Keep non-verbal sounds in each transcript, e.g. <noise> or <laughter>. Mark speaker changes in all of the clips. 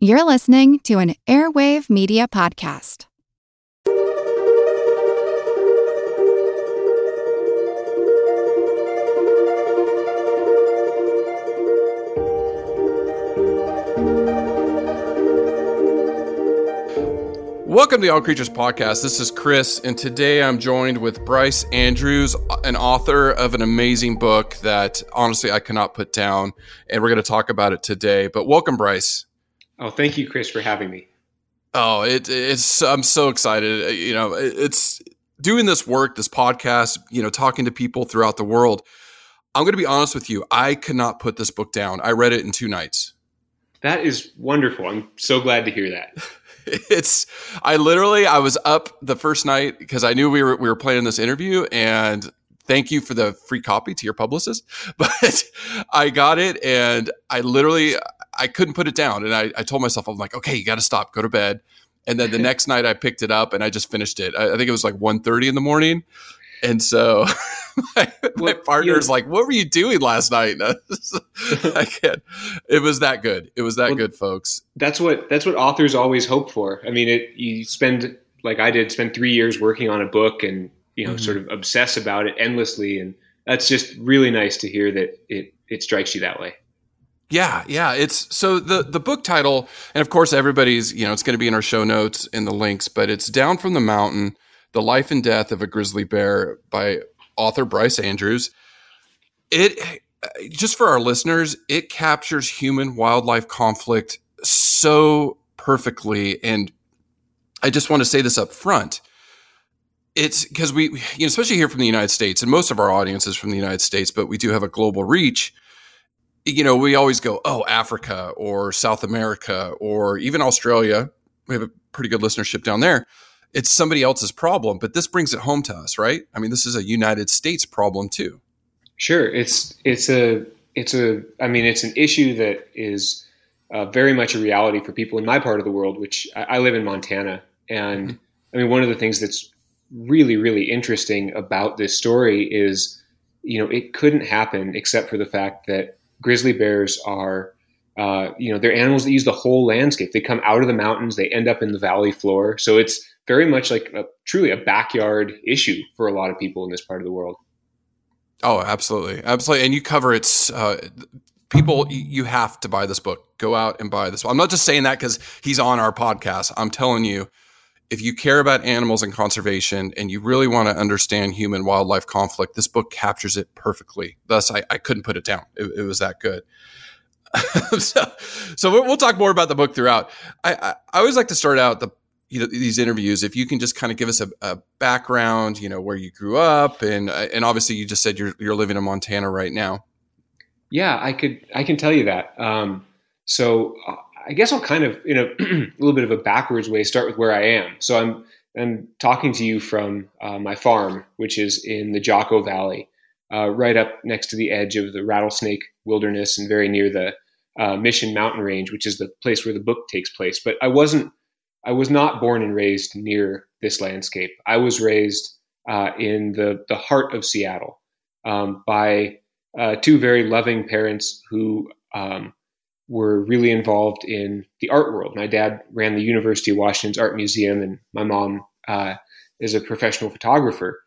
Speaker 1: You're listening to an Airwave Media Podcast.
Speaker 2: Welcome to the All Creatures Podcast. This is Chris, and today I'm joined with Bryce Andrews, an author of an amazing book that honestly I cannot put down, and we're going to talk about it today. But welcome, Bryce.
Speaker 3: Oh, thank you, Chris, for having me.
Speaker 2: Oh, it, it's I'm so excited. Uh, you know, it's doing this work, this podcast. You know, talking to people throughout the world. I'm going to be honest with you. I could not put this book down. I read it in two nights.
Speaker 3: That is wonderful. I'm so glad to hear that. <laughs>
Speaker 2: it's I literally I was up the first night because I knew we were we were planning this interview and thank you for the free copy to your publicist. <laughs> But I got it and I literally I couldn't put it down and I, I told myself I'm like, okay, you gotta stop, go to bed. And then the <laughs> next night I picked it up and I just finished it. I, I think it was like 1.30 in the morning. And so <laughs> my, my partner's like, "What were you doing last night?" <laughs> I can't. It was that good. It was that well, good, folks.
Speaker 3: That's what that's what authors always hope for. I mean, it you spend like I did, spend three years working on a book, and you know, mm-hmm. sort of obsess about it endlessly, and that's just really nice to hear that it it strikes you that way.
Speaker 2: Yeah, yeah. It's so the the book title, and of course, everybody's you know it's going to be in our show notes in the links, but it's down from the mountain the Life and Death of a Grizzly Bear by author Bryce Andrews. It just for our listeners, it captures human wildlife conflict so perfectly and I just want to say this up front. It's because we, you know, especially here from the United States, and most of our audience is from the United States, but we do have a global reach. You know, we always go, oh, Africa or South America or even Australia. We have a pretty good listenership down there it's somebody else's problem, but this brings it home to us, right? I mean, this is a United States problem too.
Speaker 3: Sure, it's it's a it's a I mean, it's an issue that is uh, very much a reality for people in my part of the world, which I, I live in Montana, and mm-hmm. I mean, one of the things that's really really interesting about this story is, you know, it couldn't happen except for the fact that grizzly bears are uh, you know, they're animals that use the whole landscape. They come out of the mountains, they end up in the valley floor. So it's very much like a, truly a backyard issue for a lot of people in this part of the world.
Speaker 2: Oh, absolutely, absolutely, and you cover it's uh, people. You have to buy this book. Go out and buy this. I'm not just saying that because he's on our podcast. I'm telling you, if you care about animals and conservation, and you really want to understand human wildlife conflict, this book captures it perfectly. Thus, I, I couldn't put it down. It, it was that good. <laughs> so, so we'll talk more about the book throughout. I, I, I always like to start out the you know, these interviews, if you can just kind of give us a, a, background, you know, where you grew up, and uh, and obviously you just said you're you're living in Montana right now.
Speaker 3: Yeah, I could I can tell you that. Um, so uh, I guess I'll kind of in a, a, <clears throat> little bit of a backwards way start with where I am. So I'm I'm talking to you from uh, my farm, which is in the Jocko Valley, uh, right up next to the edge of the Rattlesnake Wilderness and very near the uh, Mission Mountain Range, which is the place where the book takes place. But I wasn't I was not born and raised near this landscape. I was raised uh, in the, the heart of Seattle um, by uh, two very loving parents who um, were really involved in the art world. My dad ran the University of Washington's Art Museum, and my mom uh, is a professional photographer.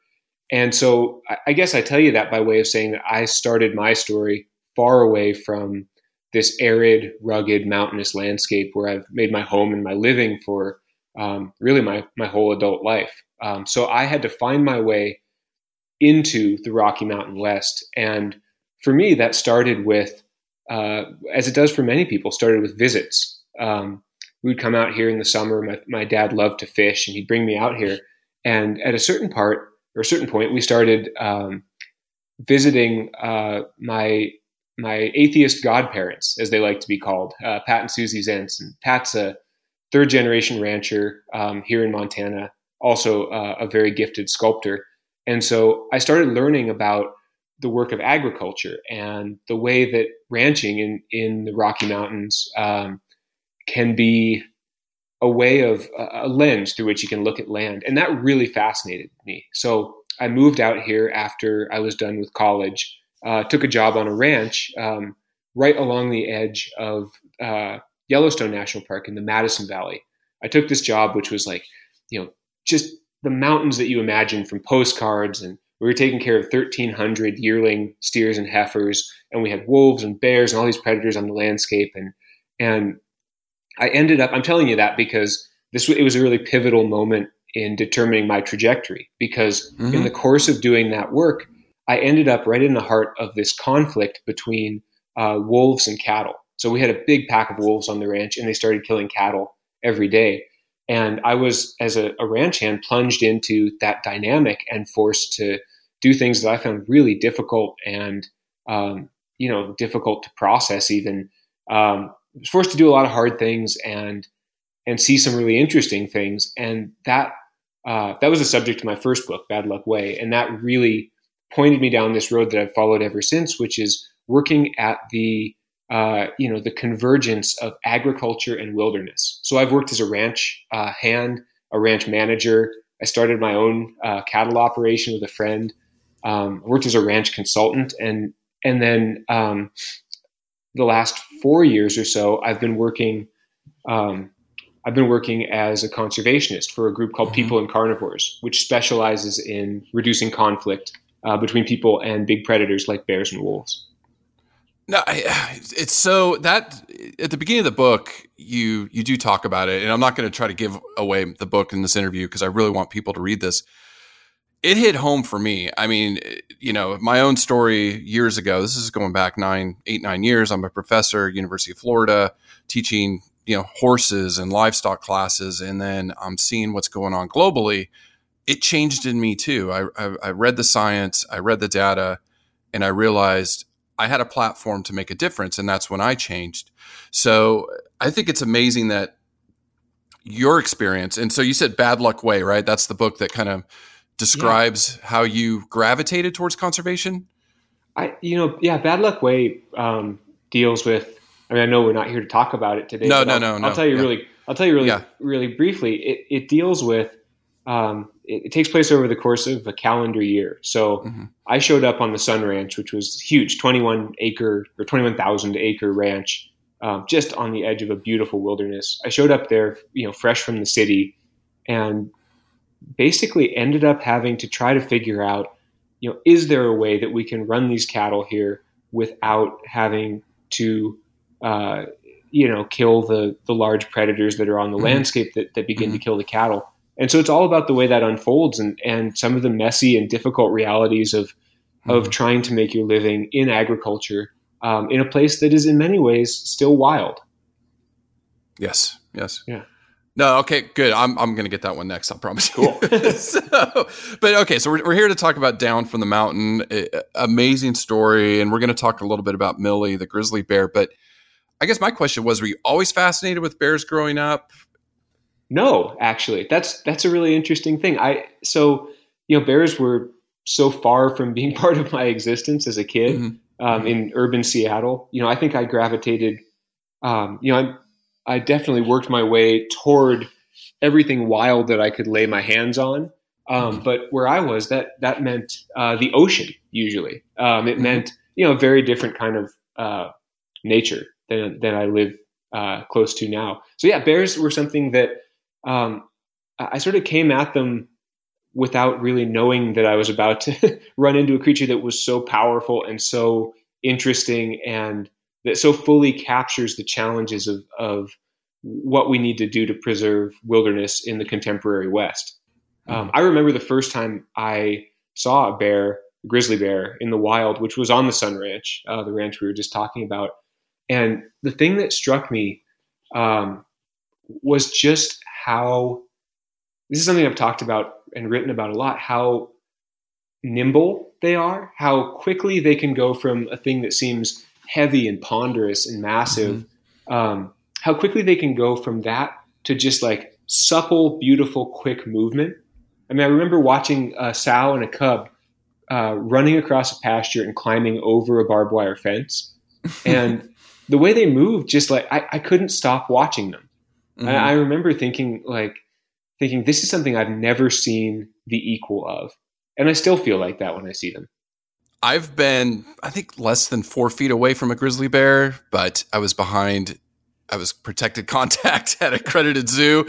Speaker 3: And so I guess I tell you that by way of saying that I started my story far away from this arid, rugged, mountainous landscape where I've made my home and my living for um, really my my whole adult life. Um, so I had to find my way into the Rocky Mountain West, and for me, that started with, uh, as it does for many people, started with visits. Um, we'd come out here in the summer. My, my dad loved to fish, and he'd bring me out here. And at a certain part or a certain point, we started um, visiting uh, my my atheist godparents, as they like to be called, uh, Pat and Susie Zentz. And Pat's a third generation rancher um, here in Montana, also uh, a very gifted sculptor. And so I started learning about the work of agriculture and the way that ranching in, in the Rocky Mountains um, can be a way of a lens through which you can look at land. And that really fascinated me. So I moved out here after I was done with college uh, took a job on a ranch um, right along the edge of uh, Yellowstone National Park in the Madison Valley. I took this job, which was like, you know, just the mountains that you imagine from postcards. And we were taking care of 1,300 yearling steers and heifers, and we had wolves and bears and all these predators on the landscape. And and I ended up. I'm telling you that because this it was a really pivotal moment in determining my trajectory. Because mm-hmm. in the course of doing that work, I ended up right in the heart of this conflict between uh, wolves and cattle. So we had a big pack of wolves on the ranch, and they started killing cattle every day. And I was, as a, a ranch hand, plunged into that dynamic and forced to do things that I found really difficult and, um, you know, difficult to process. Even um, was forced to do a lot of hard things and and see some really interesting things. And that uh, that was the subject of my first book, Bad Luck Way, and that really pointed me down this road that I've followed ever since, which is working at the uh, you know, the convergence of agriculture and wilderness. So I've worked as a ranch uh, hand, a ranch manager. I started my own uh, cattle operation with a friend. Um, worked as a ranch consultant, and and then um, the last four years or so, I've been working. Um, I've been working as a conservationist for a group called mm-hmm. People and Carnivores, which specializes in reducing conflict uh, between people and big predators like bears and wolves.
Speaker 2: No, it's so that at the beginning of the book, you you do talk about it, and I'm not going to try to give away the book in this interview because I really want people to read this. It hit home for me. I mean, you know, my own story years ago. This is going back nine, eight, nine years. I'm a professor, University of Florida, teaching you know horses and livestock classes, and then I'm seeing what's going on globally. It changed in me too. I, I, I read the science, I read the data, and I realized I had a platform to make a difference, and that's when I changed. So I think it's amazing that your experience, and so you said Bad Luck Way, right? That's the book that kind of describes yeah. how you gravitated towards conservation.
Speaker 3: I, you know, yeah, Bad Luck Way um, deals with. I mean, I know we're not here to talk about it today.
Speaker 2: No, no,
Speaker 3: I'll,
Speaker 2: no, no.
Speaker 3: I'll tell you yeah. really. I'll tell you really, yeah. really briefly. It, it deals with um, it, it, takes place over the course of a calendar year. So mm-hmm. I showed up on the Sun Ranch, which was huge, 21 acre or 21,000 acre ranch, um, just on the edge of a beautiful wilderness. I showed up there, you know, fresh from the city, and basically ended up having to try to figure out, you know, is there a way that we can run these cattle here without having to, uh, you know, kill the the large predators that are on the mm-hmm. landscape that, that begin mm-hmm. to kill the cattle. And so it's all about the way that unfolds and, and some of the messy and difficult realities of, mm-hmm. of trying to make your living in agriculture um, in a place that is in many ways still wild.
Speaker 2: Yes. Yes.
Speaker 3: Yeah.
Speaker 2: No, okay, good. I'm, I'm going to get that one next. I promise. Cool. <laughs> so, but okay, so we're, we're here to talk about Down from the Mountain. amazing story. And we're going to talk a little bit about Millie, the grizzly bear. But I guess my question was were you always fascinated with bears growing up?
Speaker 3: No, actually, that's that's a really interesting thing. I so you know bears were so far from being <laughs> part of my existence as a kid mm-hmm. Um, mm-hmm. in urban Seattle. You know, I think I gravitated. Um, you know, I I definitely worked my way toward everything wild that I could lay my hands on. Um, but where I was, that that meant uh, the ocean. Usually, um, it mm-hmm. meant you know a very different kind of uh, nature than than I live uh, close to now. So yeah, bears were something that um, I sort of came at them without really knowing that I was about to <laughs> run into a creature that was so powerful and so interesting and that so fully captures the challenges of, of what we need to do to preserve wilderness in the contemporary West. Um, I remember the first time I saw a bear, a grizzly bear, in the wild, which was on the Sun Ranch, uh, the ranch we were just talking about. And the thing that struck me um, was just how this is something I've talked about and written about a lot how nimble they are, how quickly they can go from a thing that seems heavy and ponderous and massive, mm-hmm. um, how quickly they can go from that to just like supple, beautiful, quick movement. I mean, I remember watching a sow and a cub uh, running across a pasture and climbing over a barbed wire fence. <laughs> And the way they moved, just like I, I couldn't stop watching them. Mm-hmm. I, I remember thinking like thinking this is something I've never seen the equal of, and I still feel like that when I see them.
Speaker 2: I've been, I think, less than four feet away from a grizzly bear, but I was behind I was protected <laughs> contact at accredited zoo,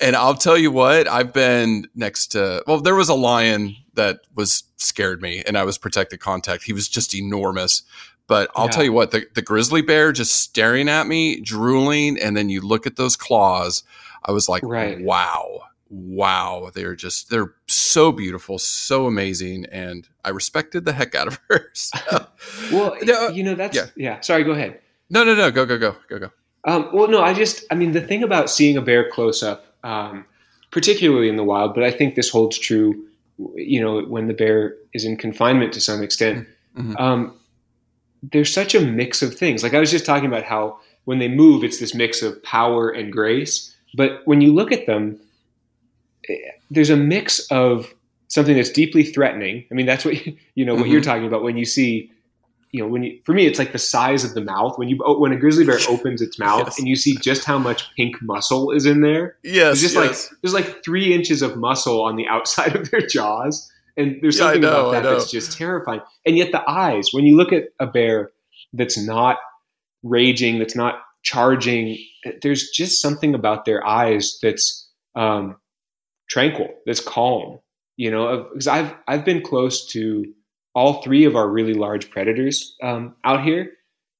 Speaker 2: and I'll tell you what, I've been next to. Well, there was a lion that was scared me, and I was protected contact. He was just enormous. But I'll yeah. tell you what, the, the grizzly bear just staring at me, drooling, and then you look at those claws. I was like, right. wow, wow. They're just, they're so beautiful, so amazing. And I respected the heck out of her. <laughs> So,
Speaker 3: well, you know, that's, yeah. yeah. Sorry, go ahead.
Speaker 2: No, no, no. Go, go, go, go, go.
Speaker 3: Um, well, no, I just, I mean, the thing about seeing a bear close up, um, particularly in the wild, but I think this holds true, you know, when the bear is in confinement to some extent. Mm-hmm. Um, there's such a mix of things. Like I was just talking about how when they move, it's this mix of power and grace. But when you look at them, there's a mix of something that's deeply threatening. I mean, that's what <laughs> you know what mm-hmm. you're talking about when you see, you know, when you for me, it's like the size of the mouth when you when a grizzly bear <laughs> opens its mouth yes. and you see just how much pink muscle is in there.
Speaker 2: Yes,
Speaker 3: just
Speaker 2: yes.
Speaker 3: like there's like three inches of muscle on the outside of their jaws. And there's something yeah, know, about that that's just terrifying. And yet the eyes, when you look at a bear that's not raging, that's not charging, there's just something about their eyes that's um, tranquil, that's calm. You know, because I've I've been close to all three of our really large predators um, out here,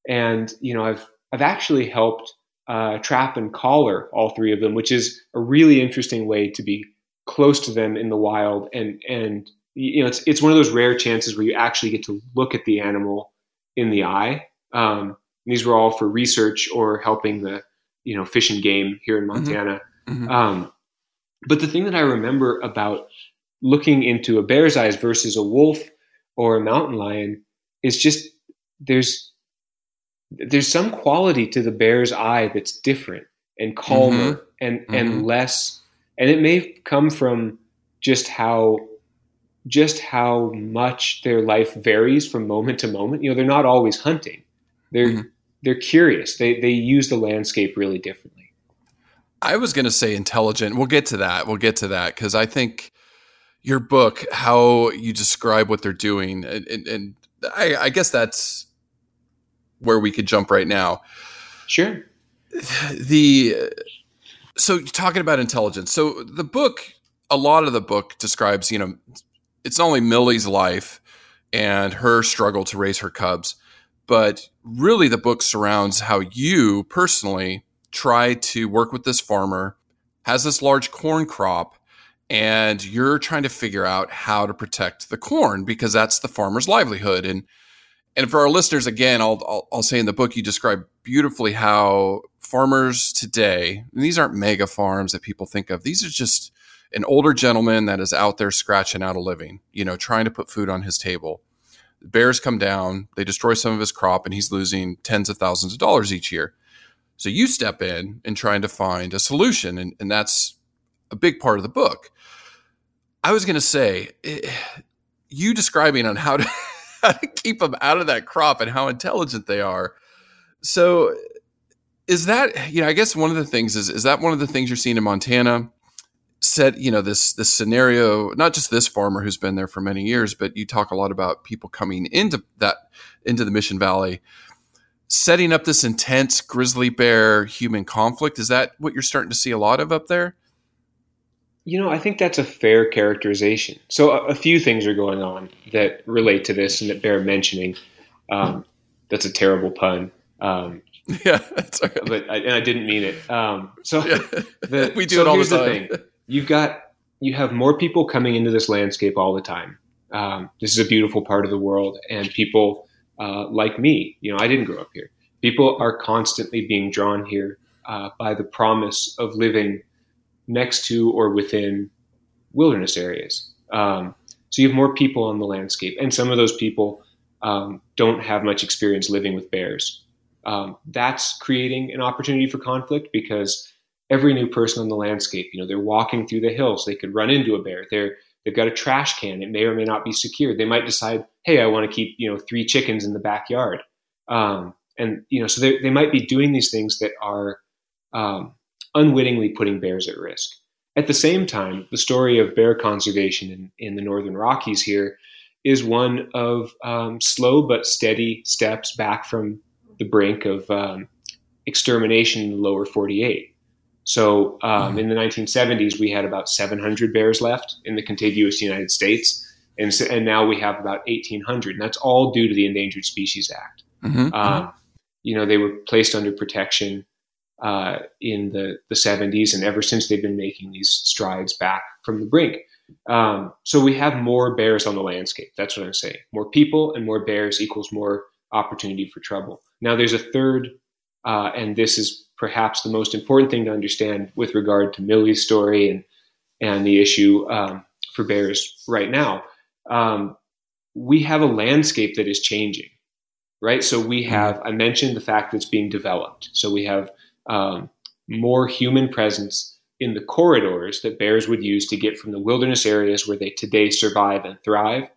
Speaker 3: and you know, I've I've actually helped uh, trap and collar all three of them, which is a really interesting way to be close to them in the wild and and you know, it's it's one of those rare chances where you actually get to look at the animal in the eye. Um, these were all for research or helping the you know fish and game here in mm-hmm. Montana. Mm-hmm. Um, but the thing that I remember about looking into a bear's eyes versus a wolf or a mountain lion is just there's there's some quality to the bear's eye that's different and calmer mm-hmm. and mm-hmm. and less and it may come from just how just how much their life varies from moment to moment. You know, they're not always hunting. They're mm-hmm. they're curious. They they use the landscape really differently.
Speaker 2: I was going to say intelligent. We'll get to that. We'll get to that because I think your book, how you describe what they're doing, and, and, and I, I guess that's where we could jump right now.
Speaker 3: Sure.
Speaker 2: The so talking about intelligence. So the book, a lot of the book describes, you know, it's not only Millie's life and her struggle to raise her cubs, but really the book surrounds how you personally try to work with this farmer, has this large corn crop, and you're trying to figure out how to protect the corn because that's the farmer's livelihood. And and for our listeners, again, I'll, I'll, I'll say in the book you describe beautifully how farmers today, these aren't mega farms that people think of. These are just an older gentleman that is out there scratching out a living, you know, trying to put food on his table. Bears come down, they destroy some of his crop, and he's losing tens of thousands of dollars each year. So you step in and trying to find a solution, and, and that's a big part of the book. I was going to say, it, eh, you describing on how to <laughs> how to keep them out of that crop and how intelligent they are. So is that you know i guess one of the things is is that one of the things you're seeing in montana said you know this this scenario not just this farmer who's been there for many years but you talk a lot about people coming into that into the mission valley setting up this intense grizzly bear human conflict is that what you're starting to see a lot of up there
Speaker 3: you know i think that's a fair characterization so a, a few things are going on that relate to this and that bear mentioning um, that's a terrible pun um, <laughs>
Speaker 2: yeah, that's okay.
Speaker 3: but I, and I didn't mean it. Um, so
Speaker 2: yeah. <laughs> the, we do so it all the time. The
Speaker 3: you've got you have more people coming into this landscape all the time. Um, this is a beautiful part of the world, and people uh, like me, you know, I didn't grow up here. People are constantly being drawn here uh, by the promise of living next to or within wilderness areas. Um, so you have more people on the landscape, and some of those people um, don't have much experience living with bears. Um, that's creating an opportunity for conflict because every new person on the landscape. You know, they're walking through the hills. They could run into a bear. They're they've got a trash can. It may or may not be secured. They might decide, hey, I want to keep you know three chickens in the backyard. Um, and you know, so they they might be doing these things that are um, unwittingly putting bears at risk. At the same time, the story of bear conservation in, in the northern Rockies here is one of um, slow but steady steps back from the brink of um, extermination in the lower 48. So um, in the 1970s, we had about 700 bears left in the contiguous United States. And, so, and now we have about 1,800. And that's all due to the Endangered Species Act. Mm-hmm. Um, you know, they were placed under protection uh, in the, the 70s. And ever since they've been making these strides back from the brink. Um, so we have more bears on the landscape. That's what I'm saying. More people and more bears equals more opportunity for trouble. Now, there's a third, uh, and this is perhaps the most important thing to understand with regard to Millie's story and and the issue um, for bears right now. Um, we have a landscape that is changing, right? So we mm-hmm. have I mentioned the fact that it's being developed. So we have um, more human presence in the corridors that bears would use to get from the wilderness areas where they today survive and thrive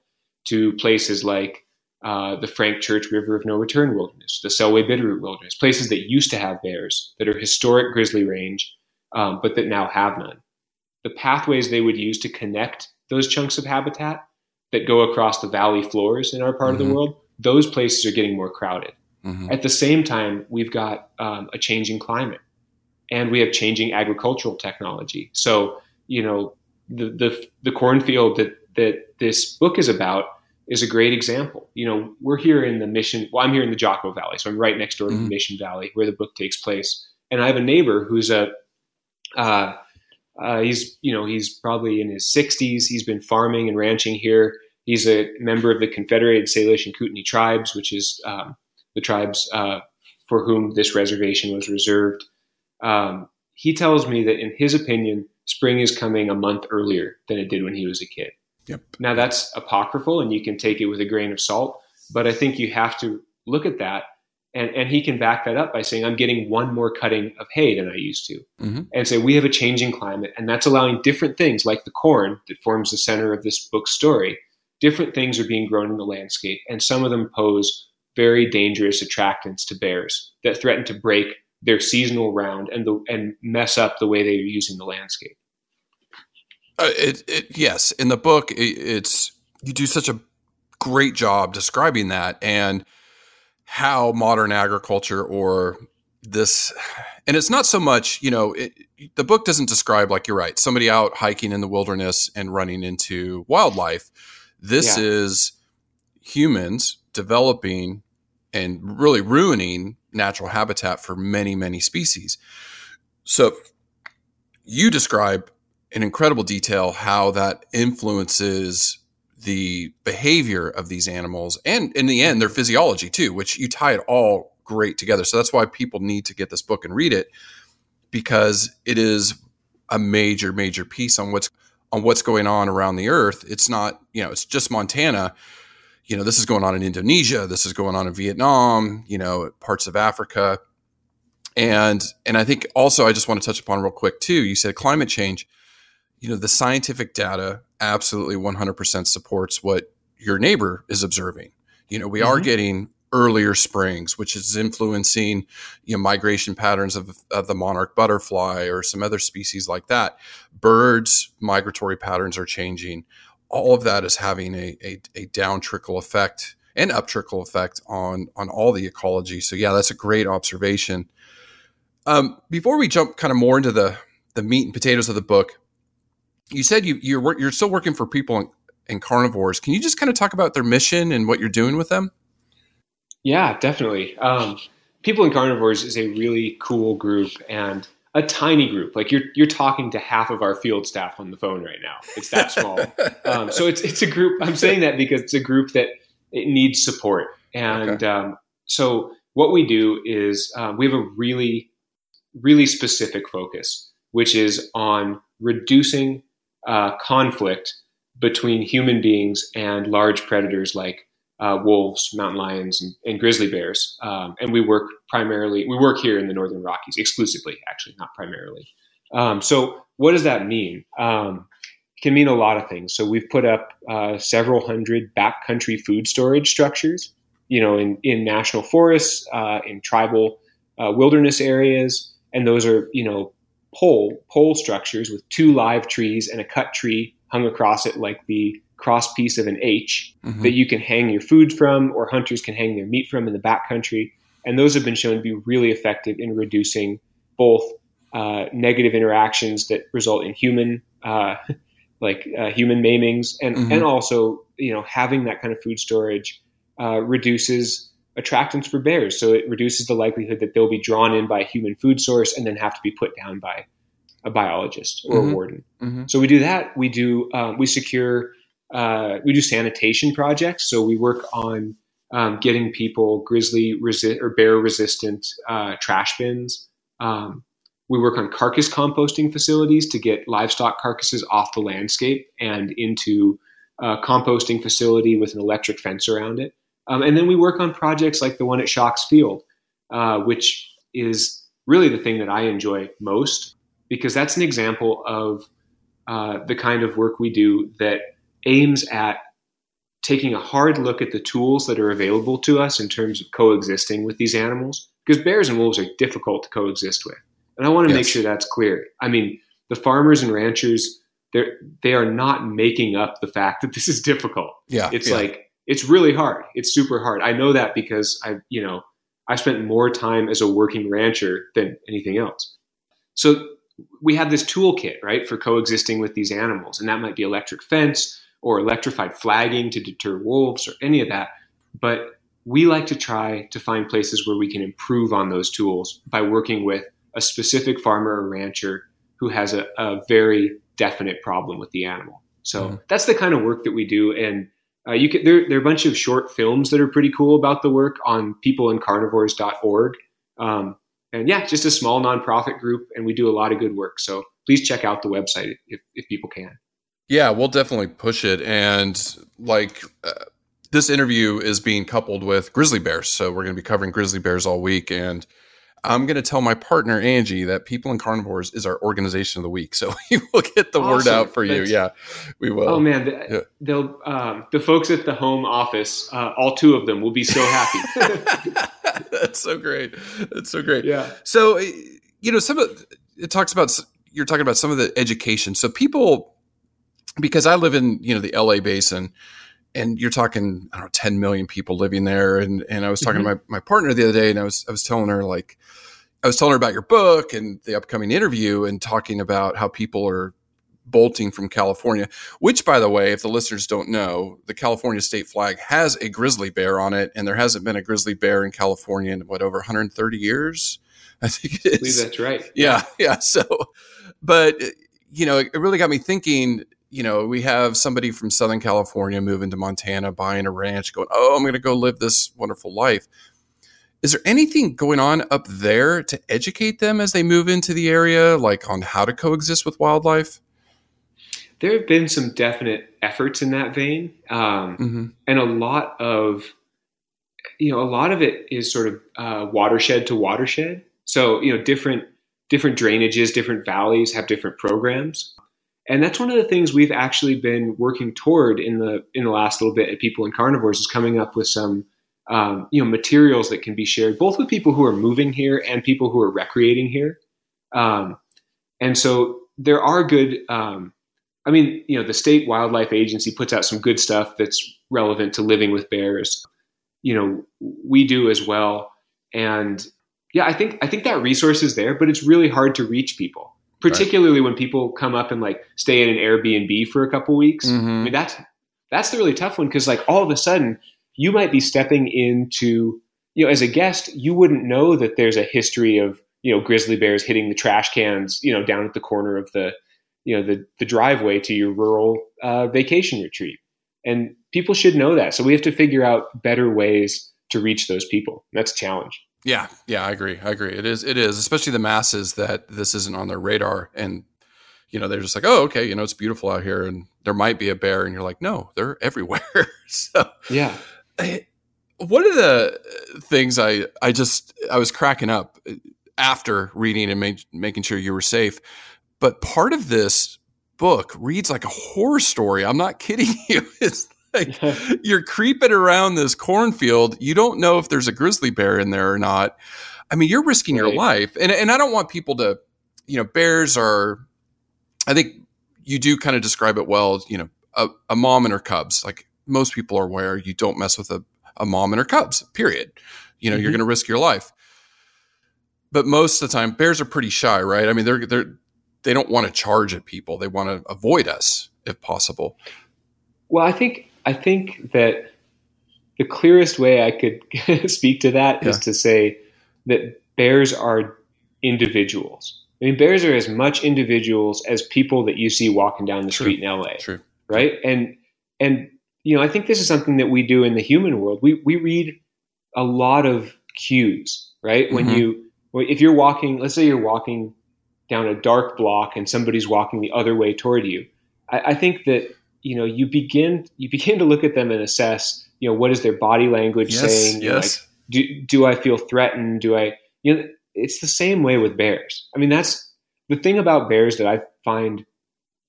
Speaker 3: to places like uh, the Frank Church River of No Return Wilderness, the Selway Bitterroot Wilderness, places that used to have bears that are historic grizzly range, um, but that now have none. The pathways they would use to connect those chunks of habitat that go across the valley floors in our part mm-hmm. of the mm-hmm. world, those places are getting more crowded. Mm-hmm. At the same time, we've got um, a changing climate and we have changing agricultural technology. So, you know, the the, the cornfield that that this book is about is a great example. You know, we're here in the Mission. Well, I'm here in the Jocko Valley, so I'm right next door mm-hmm. to the. Mission Valley where the book takes place. And I have a neighbor who's a uh, uh, he's you know he's probably in his 60s. He's been farming and ranching here. He's a member of the Confederated Salish and Kootenai tribes, which is um, the tribes uh, for whom this reservation was reserved. Um, he tells me that in his opinion, spring is coming a month earlier than it did when he was a kid.
Speaker 2: Yep.
Speaker 3: Now that's apocryphal and you can take it with a grain of salt, but I think you have to look at that and, and he can back that up by saying, I'm getting one more cutting of hay than I used to. Mm-hmm. And say, we have a changing climate, and that's allowing different things like the corn that forms the center of this book's story. Different things are being grown in the landscape, and some of them pose very dangerous attractants to bears that threaten to break their seasonal round and the and mess up the way they're using the landscape.
Speaker 2: Uh, it, it, yes, in the book, it, it's you do such a great job describing that and how modern agriculture or this, and it's not so much you know it, the book doesn't describe like you're right somebody out hiking in the wilderness and running into wildlife. This yeah. is humans developing and really ruining natural habitat for many, many species. So you describe in incredible detail how that influences the behavior of these animals and in the end their physiology too which you tie it all great together so that's why people need to get this book and read it because it is a major major piece on what's on what's going on around the earth it's not you know it's just montana you know, this is going on in Indonesia, this is going on in Vietnam, you know, parts of Africa. And and I think also I just want to touch upon real quick too. You said climate change. You know, the scientific data absolutely 100% supports what your neighbor is observing. You know, we mm-hmm. are getting earlier springs, which is influencing you know migration patterns of, of the monarch butterfly or some other species like that. Birds' migratory patterns are changing all of that is having a, a, a down trickle effect and up trickle effect on on all the ecology. So yeah, that's a great observation. Um, before we jump kind of more into the the meat and potatoes of the book, you said you you're you're still working for people and carnivores. Can you just kind of talk about their mission and what you're doing with them?
Speaker 3: Yeah, definitely. Um, people and carnivores is a really cool group, and a tiny group. Like you're you're talking to half of our field staff on the phone right now. It's that small. <laughs> um, so it's it's a group. I'm saying that because it's a group that it needs support. And okay. um, so what we do is um, we have a really really specific focus, which is on reducing uh, conflict between human beings and large predators like uh, wolves, mountain lions, and, and grizzly bears. Um, and we work primarily, we work here in the Northern Rockies exclusively, actually, not primarily. Um, so, what does that mean? Um, it can mean a lot of things. So, we've put up uh, several hundred backcountry food storage structures, you know, in, in national forests, uh, in tribal uh, wilderness areas. And those are, you know, pole, pole structures with two live trees and a cut tree hung across it like the cross piece of an H mm-hmm. that you can hang your food from, or hunters can hang their meat from in the backcountry. and those have been shown to be really effective in reducing both uh, negative interactions that result in human uh, <laughs> like uh, human maimings and mm-hmm. and also you know having that kind of food storage uh, reduces attractants for bears so it reduces the likelihood that they'll be drawn in by a human food source and then have to be put down by a biologist or mm-hmm. a warden mm-hmm. so we do that we do um, we secure uh, we do sanitation projects so we work on um, getting people grizzly resi- or bear resistant uh, trash bins um, we work on carcass composting facilities to get livestock carcasses off the landscape and into a composting facility with an electric fence around it. Um, and then we work on projects like the one at Shocks Field, uh, which is really the thing that I enjoy most because that's an example of uh, the kind of work we do that aims at taking a hard look at the tools that are available to us in terms of coexisting with these animals. Because bears and wolves are difficult to coexist with. And I want to yes. make sure that's clear. I mean, the farmers and ranchers, they're, they are not making up the fact that this is difficult.
Speaker 2: Yeah.
Speaker 3: It's
Speaker 2: yeah.
Speaker 3: like, it's really hard. It's super hard. I know that because I, you know, I spent more time as a working rancher than anything else. So we have this toolkit, right, for coexisting with these animals. And that might be electric fence or electrified flagging to deter wolves or any of that. But we like to try to find places where we can improve on those tools by working with a specific farmer or rancher who has a, a very definite problem with the animal. So mm-hmm. that's the kind of work that we do. And uh, you can, there, there are a bunch of short films that are pretty cool about the work on peopleandcarnivores.org. Um, and yeah, just a small nonprofit group, and we do a lot of good work. So please check out the website if, if people can.
Speaker 2: Yeah, we'll definitely push it. And like uh, this interview is being coupled with grizzly bears. So we're going to be covering grizzly bears all week. And I'm going to tell my partner Angie that People and Carnivores is our organization of the week, <laughs> so we will get the awesome. word out for you. yeah, we will.
Speaker 3: Oh man, the, yeah. they'll um, the folks at the home office, uh, all two of them, will be so happy. <laughs>
Speaker 2: That's so great. That's so great.
Speaker 3: Yeah.
Speaker 2: So you know, some of it talks about you're talking about some of the education. So people, because I live in you know the LA basin and you're talking, I don't know, 10 million people living there. And, and I was talking mm-hmm. to my, my partner the other day and I was, I was telling her like, I was telling her about your book and the upcoming interview and talking about how people are bolting from California, which by the way, if the listeners don't know, the California state flag has a grizzly bear on it. And there hasn't been a grizzly bear in California in what, over 130 years? <laughs> I think it is.
Speaker 3: I that's right.
Speaker 2: Yeah. Yeah. So, but you know, it really got me thinking, you know, we have somebody from Southern California moving to Montana, buying a ranch, going, oh, I'm going to go live this wonderful life. Is there anything going on up there to educate them as they move into the area, like on how to coexist with wildlife?
Speaker 3: There have been some definite efforts in that vein, um, mm-hmm. and a lot of, you know, a lot of it is sort of uh, watershed to watershed. So, you know, different different drainages, different valleys have different programs and that's one of the things we've actually been working toward in the in the last little bit at People and Carnivores is coming up with some um, you know materials that can be shared both with people who are moving here and people who are recreating here. Um, and so there are good. Um, I mean, you know, the state wildlife agency puts out some good stuff that's relevant to living with bears. You know, we do as well. And yeah, I think I think that resource is there, but it's really hard to reach people particularly right. when people come up and like stay in an Airbnb for a couple weeks. Mm-hmm. I mean, that's that's the really tough one because like all of a sudden you might be stepping into you know as a guest you wouldn't know that there's a history of you know grizzly bears hitting the trash cans you know down at the corner of the you know the the driveway to your rural uh, vacation retreat and people should know that so we have to figure out better ways to reach those people that's a challenge
Speaker 2: yeah, yeah, I agree. I agree. It is. It is, especially the masses that this isn't on their radar, and you know they're just like, oh, okay, you know, it's beautiful out here, and there might be a bear, and you're like, no, they're <laughs> everywhere. so
Speaker 3: yeah.
Speaker 2: Eh, one of the uh, things I I just I was cracking up uh, after reading and make, making sure you were safe, but part of this book reads like a horror story. I'm not kidding <laughs> you. It's <laughs> like you're creeping around this cornfield. You don't know if there's a grizzly bear in there or not. I mean, you're risking right. your life. And, and I don't want people to, you know, bears are, I think you do kind of describe it well, you know, a, a mom and her cubs. Like most people are aware, you don't mess with a, a mom and her cubs. Period. You know,
Speaker 3: Mm-hmm.
Speaker 2: you're going to risk your life. But most of the time, bears are pretty shy, right? I mean, they're they're they don't want to charge at people. They want to avoid us if possible.
Speaker 3: Well, I think I think that the clearest way I could <laughs> speak to that is
Speaker 2: Yeah.
Speaker 3: to say that bears are individuals. I mean, bears are as much individuals as people that you see walking down the
Speaker 2: True.
Speaker 3: street in LA,
Speaker 2: True.
Speaker 3: right? And and you know, I think this is something that we do in the human world. We we read a lot of cues, right? When
Speaker 2: Mhm.
Speaker 3: you if you're walking, let's say you're walking down a dark block and somebody's walking the other way toward you, I, I think that you know you begin you begin to look at them and assess you know what is their body language
Speaker 2: Yes.
Speaker 3: saying
Speaker 2: Yes.
Speaker 3: like, do, do i feel threatened do i you know it's the same way with bears i mean that's the thing about bears that i find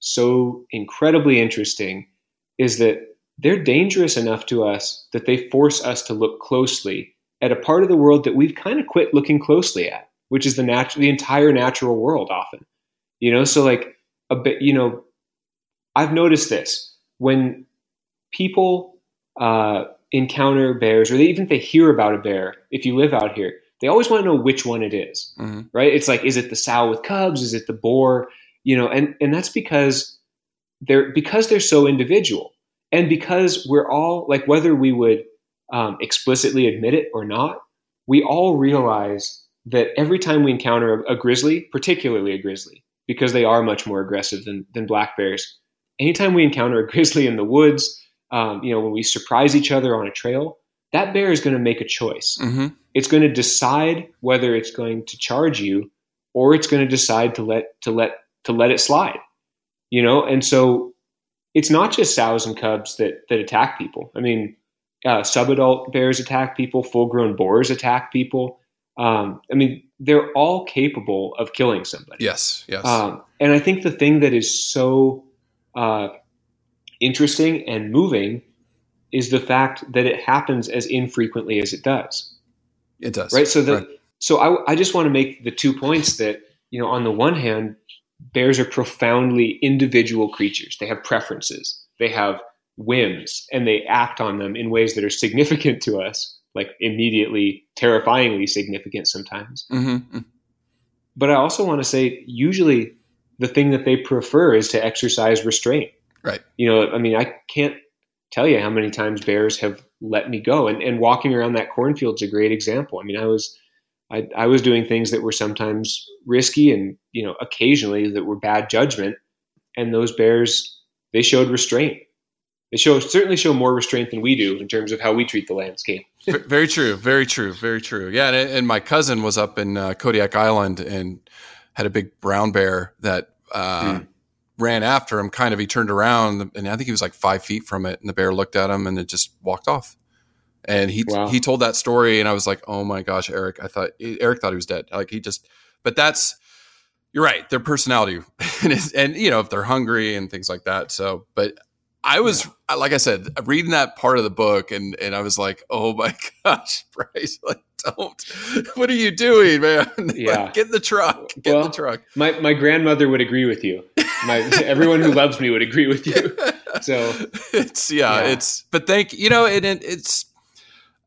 Speaker 3: so incredibly interesting is that they're dangerous enough to us that they force us to look closely at a part of the world that we've kind of quit looking closely at which is the natural the entire natural world often you know so like a bit you know I've noticed this when people uh, encounter bears, or they, even if they hear about a bear, if you live out here, they always want to know which one it is,
Speaker 2: hmm
Speaker 3: right? It's like, is it the sow with cubs? Is it the boar? You know, and and that's because they're because they're so individual, and because we're all like, whether we would um, explicitly admit it or not, we all realize that every time we encounter a, a grizzly, particularly a grizzly, because they are much more aggressive than than black bears anytime we encounter a grizzly in the woods, um, you know, when we surprise each other on a trail, that bear is going to make a choice.
Speaker 2: hmm
Speaker 3: It's going to decide whether it's going to charge you or it's going to decide to let to let to let it slide. You know, and so it's not just sows and cubs that that attack people. I mean, uh, subadult bears attack people, full-grown boars attack people. Um, I mean, they're all capable of killing somebody.
Speaker 2: Yes. Yes.
Speaker 3: Um, and I think the thing that is so uh, interesting and moving is the fact that it happens as infrequently as it does.
Speaker 2: it does.
Speaker 3: Right. So the
Speaker 2: Right.
Speaker 3: so I, I just want to make the two points that you know on the one hand, bears are profoundly individual creatures. They have preferences. They have whims, and they act on them in ways that are significant to us, like immediately terrifyingly significant sometimes.
Speaker 2: Mhm.
Speaker 3: But I also want to say, usually, the thing that they prefer is to exercise restraint.
Speaker 2: Right.
Speaker 3: You know, I mean, I can't tell you how many times bears have let me go, and and walking around that cornfield's a great example. I mean, I was. I, I was doing things that were sometimes risky and you know occasionally that were bad judgment and those bears they showed restraint they show certainly show more restraint than we do in terms of how we treat the landscape <laughs>
Speaker 2: very true. Very true. Very true. Yeah. And, and my cousin was up in uh, Kodiak Island and had a big brown bear that uh,
Speaker 3: Hmm.
Speaker 2: ran after him. Kind of, he turned around and I think he was like five feet from it, and the bear looked at him and it just walked off. And he
Speaker 3: Wow.
Speaker 2: he told that story, and I was like, "Oh my gosh, Eric! I thought Eric thought he was dead. Like he just." But that's you're right. Their personality, <laughs> and, and you know if they're hungry and things like that. So, but I was like I said, reading that part of the book, and and I was like, "Oh <laughs> my gosh, Bryce! Like, don't! What are you doing, man? <laughs> Like,
Speaker 3: Yeah.
Speaker 2: get in the truck. Get in
Speaker 3: Well,
Speaker 2: the truck."
Speaker 3: my, my grandmother would agree with you my <laughs> everyone who loves me would agree with you so
Speaker 2: it's yeah,
Speaker 3: Yeah.
Speaker 2: it's but thank you know and it, it's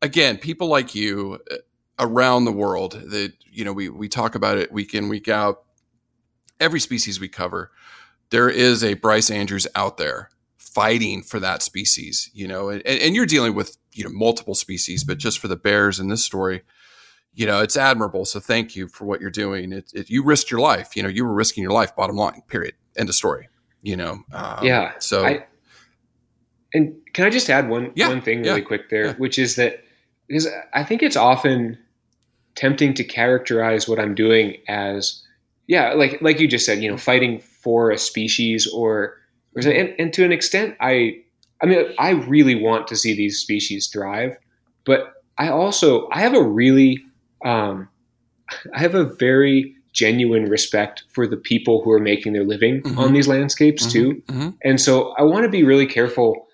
Speaker 2: again people like you uh, around the world that you know we we talk about it week in week out every species we cover there is a Bryce Andrews out there fighting for that species you know and, and you're dealing with you know multiple species but just for the bears in this story you know it's admirable. So thank you for what you're doing. It, it you risked your life you know you were risking your life bottom line period. End of story you know um,
Speaker 3: Yeah,
Speaker 2: so
Speaker 3: I- and can i just add one
Speaker 2: Yeah,
Speaker 3: one thing really
Speaker 2: yeah,
Speaker 3: quick there
Speaker 2: yeah.
Speaker 3: which is that because i think it's often tempting to characterize what i'm doing as yeah like like you just said you know fighting for a species or or and, and to an extent i i mean i really want to see these species thrive but i also i have a really um i have a very genuine respect for the people who are making their living
Speaker 2: Mhm.
Speaker 3: on these landscapes
Speaker 2: Mhm,
Speaker 3: too
Speaker 2: mhm.
Speaker 3: and so I want to be really careful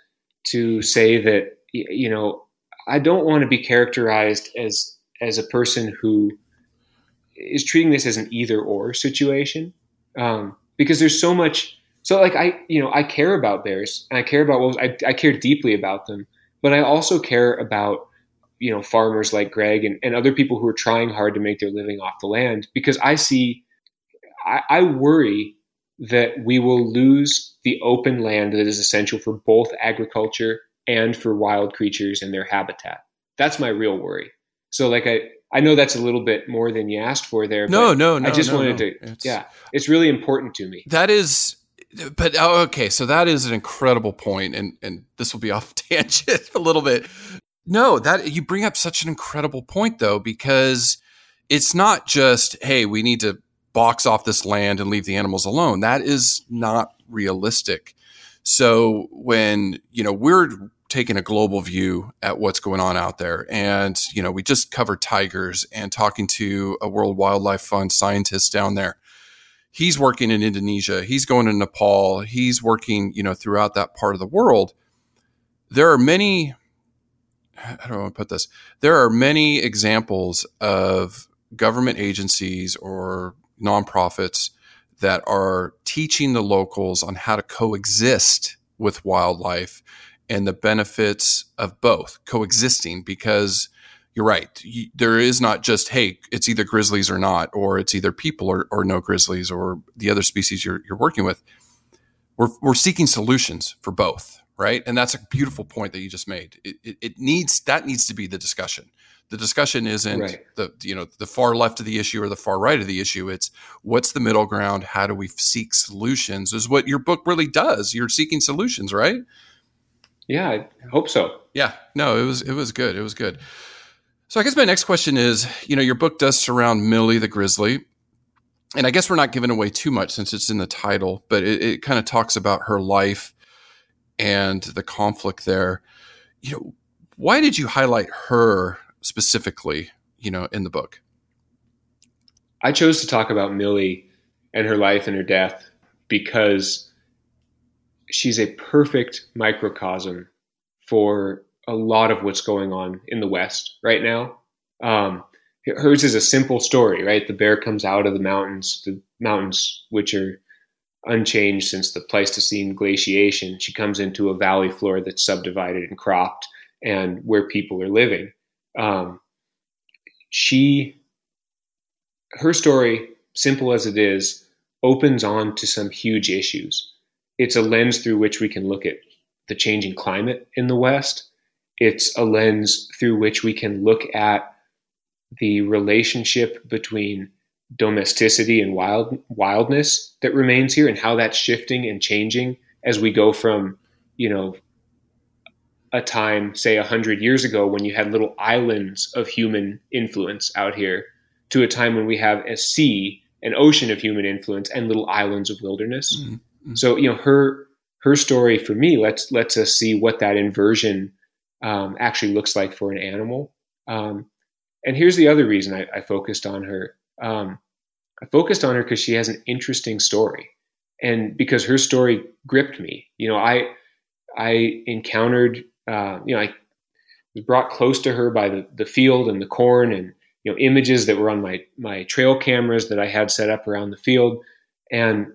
Speaker 3: to say that you know I don't want to be characterized as as a person who is treating this as an either or situation um, because there's so much. So like I you know I care about bears and I care about wolves. I, I care deeply about them, but I also care about you know farmers like Greg and, and other people who are trying hard to make their living off the land because I see I, I worry that we will lose the open land that is essential for both agriculture and for wild creatures and their habitat. That's my real worry. So like I I know that's a little bit more than you asked for there.
Speaker 2: No, no, no.
Speaker 3: I just
Speaker 2: no,
Speaker 3: wanted
Speaker 2: no.
Speaker 3: to
Speaker 2: It's-
Speaker 3: yeah. It's really important to me.
Speaker 2: That is, but oh, okay. So that is an incredible point, and and this will be <laughs> off tangent a little bit. No, that you bring up such an incredible point though, because it's not just hey, we need to box off this land and leave the animals alone. That is not realistic. So when you know we're taking a global view at what's going on out there, and you know we just covered tigers and talking to a World Wildlife Fund scientist down there he's working in Indonesia, he's going to Nepal, he's working, you know, throughout that part of the world. There are many I want to put this? There are many examples of government agencies or nonprofits that are teaching the locals on how to coexist with wildlife and the benefits of both coexisting because you're right. You, there is not just, hey, it's either grizzlies or not, or it's either people or, or no grizzlies or the other species you're, you're working with. We're, we're seeking solutions for both, right? And that's a beautiful point that you just made. It, it, it needs that needs to be the discussion. The discussion isn't
Speaker 3: Right.
Speaker 2: the you know the far left of the issue or the far right of the issue. It's what's the middle ground? How do we seek solutions? Is what your book really does. You're seeking solutions, right?
Speaker 3: Yeah, I hope so.
Speaker 2: Yeah, no, it was it was good. It was good. So I guess my next question is, you know, your book does surround Millie the grizzly, and I guess we're not giving away too much since it's in the title, but it, it kind of talks about her life and the conflict there. You know, why did you highlight her specifically? You know, in the book.
Speaker 3: I chose to talk about Millie and her life and her death because she's a perfect microcosm for a lot of what's going on in the West right now. Um, hers is a simple story, right? The bear comes out of the mountains, the mountains which are unchanged since the Pleistocene glaciation. She comes into a valley floor that's subdivided and cropped, and where people are living. Um, she her story, simple as it is, opens on to some huge issues. It's a lens through which we can look at the changing climate in the West. It's a lens through which we can look at the relationship between domesticity and wild wildness that remains here and how that's shifting and changing as we go from, you know, a time, say a hundred years ago when you had little islands of human influence out here to a time when we have a sea, an ocean of human influence, and little islands of wilderness.
Speaker 2: Mm-hmm.
Speaker 3: So you know her her story for me lets lets us see what that inversion um, actually looks like for an animal. Um, and here's the other reason I, I focused on her. Um, I focused on her because she has an interesting story, and because her story gripped me. You know, I I encountered uh, you know I was brought close to her by the the field and the corn and you know images that were on my my trail cameras that I had set up around the field, and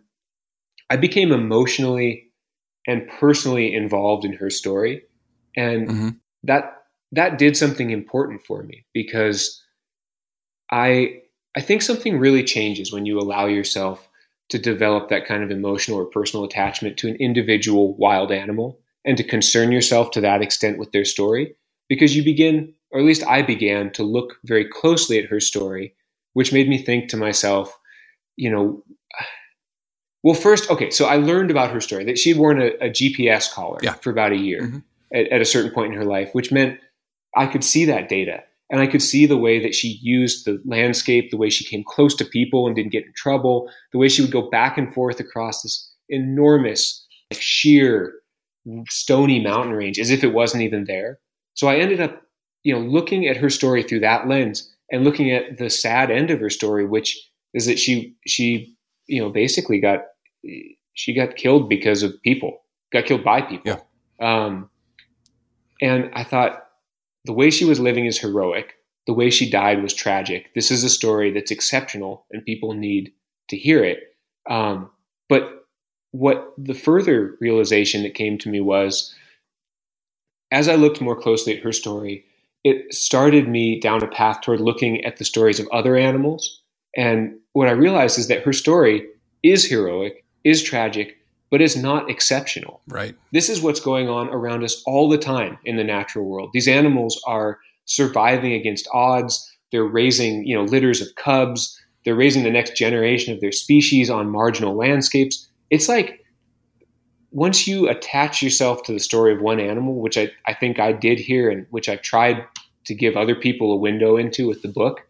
Speaker 3: I became emotionally and personally involved in her story, and
Speaker 2: Mm-hmm.
Speaker 3: that that did something important for me because I I think something really changes when you allow yourself to develop that kind of emotional or personal attachment to an individual wild animal and to concern yourself to that extent with their story because you begin or at least I began to look very closely at her story which made me think to myself you know well first okay so I learned about her story that she'd worn a, a GPS collar
Speaker 2: Yeah.
Speaker 3: for about a year
Speaker 2: Mhm.
Speaker 3: At, at a certain point in her life which meant I could see that data and I could see the way that she used the landscape, the way she came close to people and didn't get in trouble, the way she would go back and forth across this enormous, like, sheer, stony mountain range as if it wasn't even there. So I ended up, you know, looking at her story through that lens and looking at the sad end of her story, which is that she she you know basically got she got killed because of people, got killed by people.
Speaker 2: Yeah.
Speaker 3: Um, and I thought the way she was living is heroic. The way she died was tragic. This is a story that's exceptional, and people need to hear it. Um, but what the further realization that came to me was, as I looked more closely at her story, it started me down a path toward looking at the stories of other animals. And what I realized is that her story is heroic, is tragic, but is not exceptional.
Speaker 2: Right.
Speaker 3: This is what's going on around us all the time in the natural world. These animals are surviving against odds. They're raising, you know, litters of cubs. They're raising the next generation of their species on marginal landscapes. It's like once you attach yourself to the story of one animal, which I, I think I did here and which I've tried to give other people a window into with the book,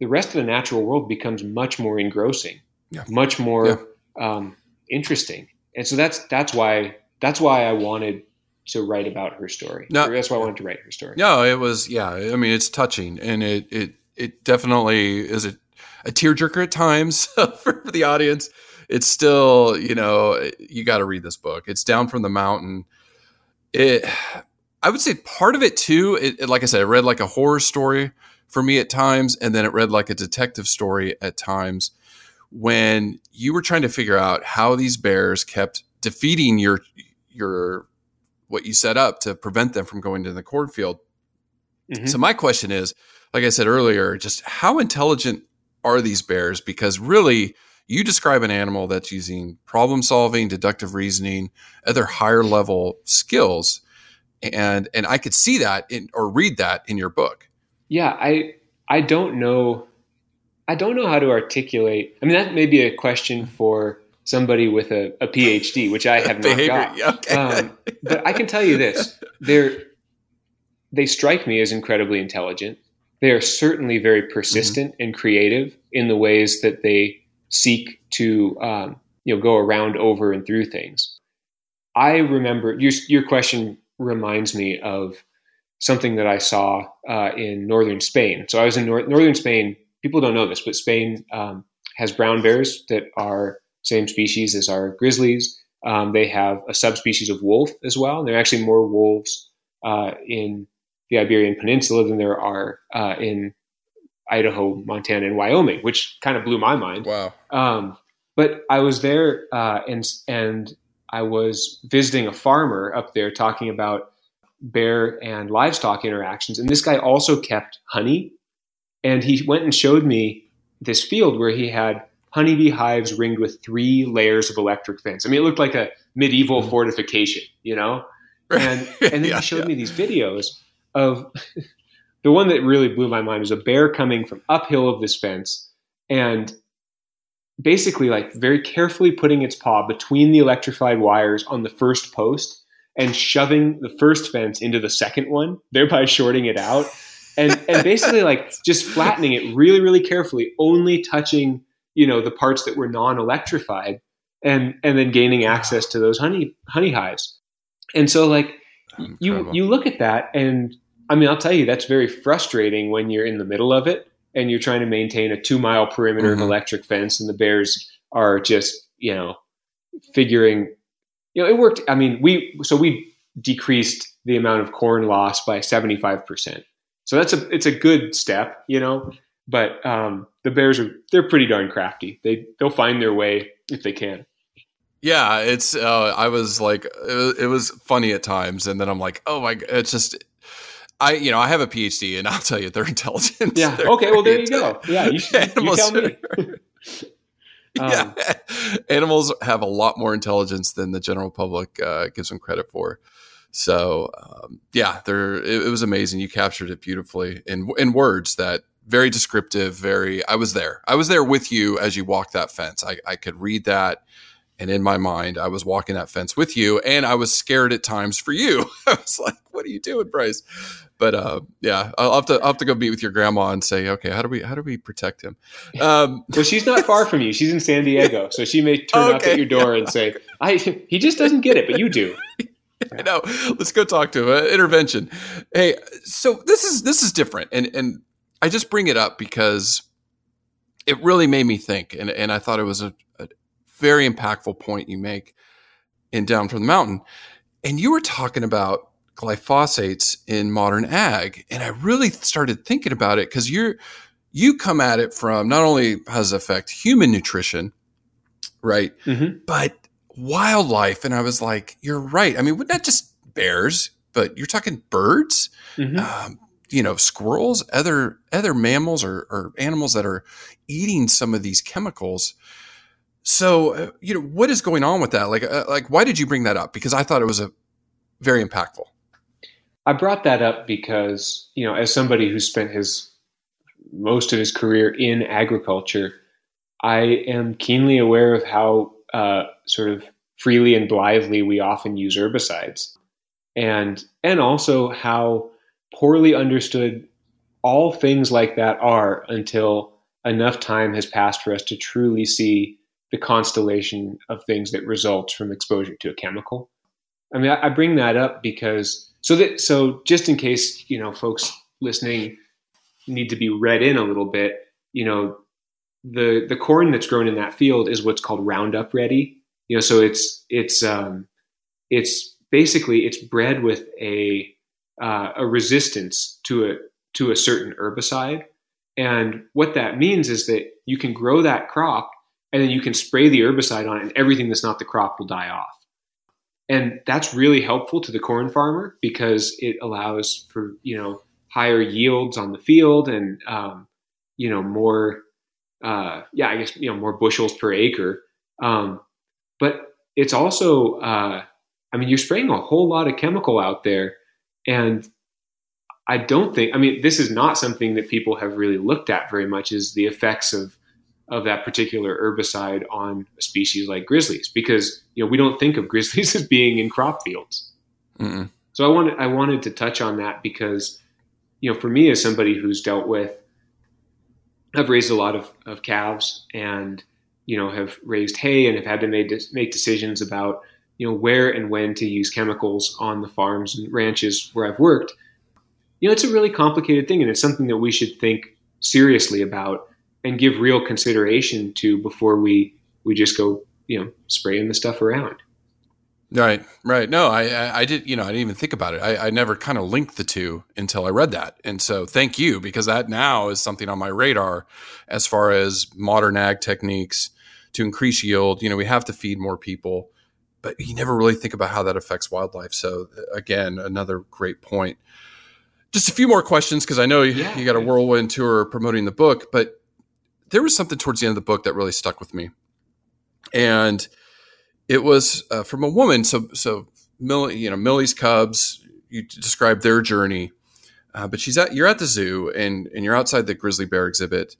Speaker 3: the rest of the natural world becomes much more engrossing,
Speaker 2: yeah.
Speaker 3: much more yeah. um, interesting. And so that's that's why that's why I wanted to write about her story. No, that's why I wanted to write her story.
Speaker 2: No, it was yeah. I mean, it's touching, and it it it definitely is a, a tearjerker at times <laughs> for the audience it's still, you know, you got to read this book. It's down from the mountain. It, I would say part of it too. It, it, like I said, it read like a horror story for me at times, and then it read like a detective story at times. When you were trying to figure out how these bears kept defeating your your what you set up to prevent them from going to the cornfield. Mm-hmm. So my question is, like I said earlier, just how intelligent are these bears? Because really, you describe an animal that's using problem solving, deductive reasoning, other higher level skills. And and I could see that in or read that in your book.
Speaker 3: Yeah, I I don't know I don't know how to articulate. I mean that may be a question for somebody with a, a PhD, which I have <laughs> not got. Okay. Um, but I can tell you this: they're they strike me as incredibly intelligent. They are certainly very persistent mm-hmm. and creative in the ways that they seek to um, you know go around over and through things. I remember your your question reminds me of something that I saw uh, in northern Spain. So I was in nor- northern Spain. People don't know this, but Spain um, has brown bears that are same species as our grizzlies. Um, they have a subspecies of wolf as well. And there are actually more wolves uh, in the Iberian Peninsula than there are uh, in Idaho, Montana, and Wyoming, which kind of blew my mind.
Speaker 2: Wow.
Speaker 3: Um, but I was there uh, and and I was visiting a farmer up there talking about bear and livestock interactions, and this guy also kept honey, and he went and showed me this field where he had honeybee hives ringed with three layers of electric fence. I mean, it looked like a medieval mm-hmm. fortification, you know. And <laughs> and then yeah, he showed yeah. me these videos of <laughs> the one that really blew my mind was a bear coming from uphill of this fence and basically like very carefully putting its paw between the electrified wires on the first post and shoving the first fence into the second one, thereby shorting it out. And and basically like <laughs> just flattening it really, really carefully, only touching, you know, the parts that were non-electrified and and then gaining access to those honey honey hives. And so like Incredible. you you look at that and I mean, I'll tell you, that's very frustrating when you're in the middle of it and you're trying to maintain a two mile perimeter mm-hmm. of electric fence and the Bears are just, you know, figuring, you know, it worked. I mean, we, so we decreased the amount of corn loss by 75%. So that's a, it's a good step, you know, but um, the Bears are, they're pretty darn crafty. They, they'll find their way if they can.
Speaker 2: Yeah, it's. Uh, I was like, it was, funny at times, and then I'm like, oh my, it's just I, you know, I have a PhD, and <laughs> I'll tell you, they're intelligent.
Speaker 3: Yeah.
Speaker 2: They're
Speaker 3: okay. Well, there you go. Yeah. You, should, you tell me. <laughs> <laughs>
Speaker 2: yeah. Um, Animals have a lot more intelligence than the general public uh, gives them credit for. So, um, yeah, there. It, it, was amazing. You captured it beautifully in in words that very descriptive. Very. I was there. I was there with you as you walked that fence. I, I could read that. And in my mind, I was walking that fence with you, and I was scared at times for you. <laughs> I was like, "What are you doing, Bryce?" But uh, yeah, I'll have to I'll have to go meet with your grandma and say, "Okay, how do we how do we protect him?"
Speaker 3: Um, <laughs> well, she's not far from you. She's in San Diego, so she may turn okay. up at your door and say, "I he just doesn't get it, but you do." <laughs> <laughs>
Speaker 2: I know. Let's go talk to him. Uh, intervention. Hey, so this is this is different, and and I just bring it up because it really made me think, and and I thought it was a, a very impactful point you make in Down from the Mountain. And you were talking about glyphosates in modern ag. And I really started thinking about it because you're you come at it from not only has it affect human nutrition, right? Mm-hmm. But wildlife. And I was like, you're right. I mean, not just bears, but you're talking birds. Mm-hmm. Um, you know squirrels, other other mammals or, or animals that are eating some of these chemicals. So uh, you know what is going on with that? Like uh, like why did you bring that up? Because I thought it was a very impactful.
Speaker 3: I brought that up because you know as somebody who spent his most of his career in agriculture, I am keenly aware of how uh, sort of freely and blithely we often use herbicides, and and also how poorly understood all things like that are until enough time has passed for us to truly see the constellation of things that results from exposure to a chemical. I mean, I, I bring that up because so that so just in case you know folks listening need to be read in a little bit, you know, the the corn that's grown in that field is what's called Roundup ready. You know, so it's it's um, it's basically it's bred with a uh, a resistance to a to a certain herbicide, and what that means is that you can grow that crop and then you can spray the herbicide on it, and everything that's not the crop will die off. And that's really helpful to the corn farmer because it allows for you know higher yields on the field and um, you know more uh, yeah I guess you know more bushels per acre. Um, but it's also uh, I mean you're spraying a whole lot of chemical out there, and I don't think I mean this is not something that people have really looked at very much is the effects of of that particular herbicide on a species like grizzlies because you know we don't think of <laughs> grizzlies as being in crop fields. Mm-mm. So I wanted I wanted to touch on that because you know, for me as somebody who's dealt with, I've raised a lot of, of calves and, you know, have raised hay and have had to make, make decisions about, you know, where and when to use chemicals on the farms and ranches where I've worked. You know, it's a really complicated thing and it's something that we should think seriously about and give real consideration to before we, we just go, you know, spraying the stuff around.
Speaker 2: Right, right. No, I, I, I, did. You know, I didn't even think about it. I, I never kind of linked the two until I read that, and so thank you because that now is something on my radar as far as modern ag techniques to increase yield. You know, we have to feed more people, but you never really think about how that affects wildlife. So uh, again, another great point. Just a few more questions because I know yeah, you got a whirlwind tour promoting the book, but there was something towards the end of the book that really stuck with me, and it was uh, from a woman. So, so Millie, you know, Millie's cubs. You describe their journey, uh, but she's at you're at the zoo and and you're outside the grizzly bear exhibit,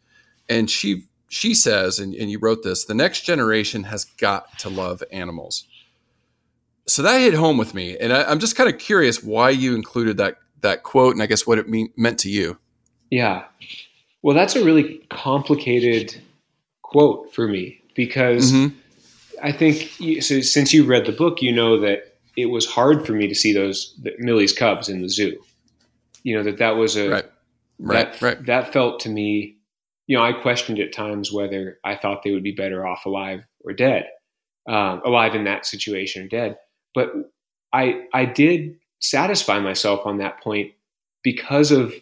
Speaker 2: and she she says, and, and you wrote this: the next generation has got to love animals. So that hit home with me, and I, I'm just kind of curious why you included that that quote, and I guess what it mean, meant to you.
Speaker 3: Yeah, well, that's a really complicated quote for me because. Mm-hmm I think so. Since you read the book, you know that it was hard for me to see those Millie's cubs in the zoo. You know that that was a
Speaker 2: right, right,
Speaker 3: that,
Speaker 2: right.
Speaker 3: That felt to me. You know, I questioned at times whether I thought they would be better off alive or dead, um, alive in that situation or dead. But I I did satisfy myself on that point because of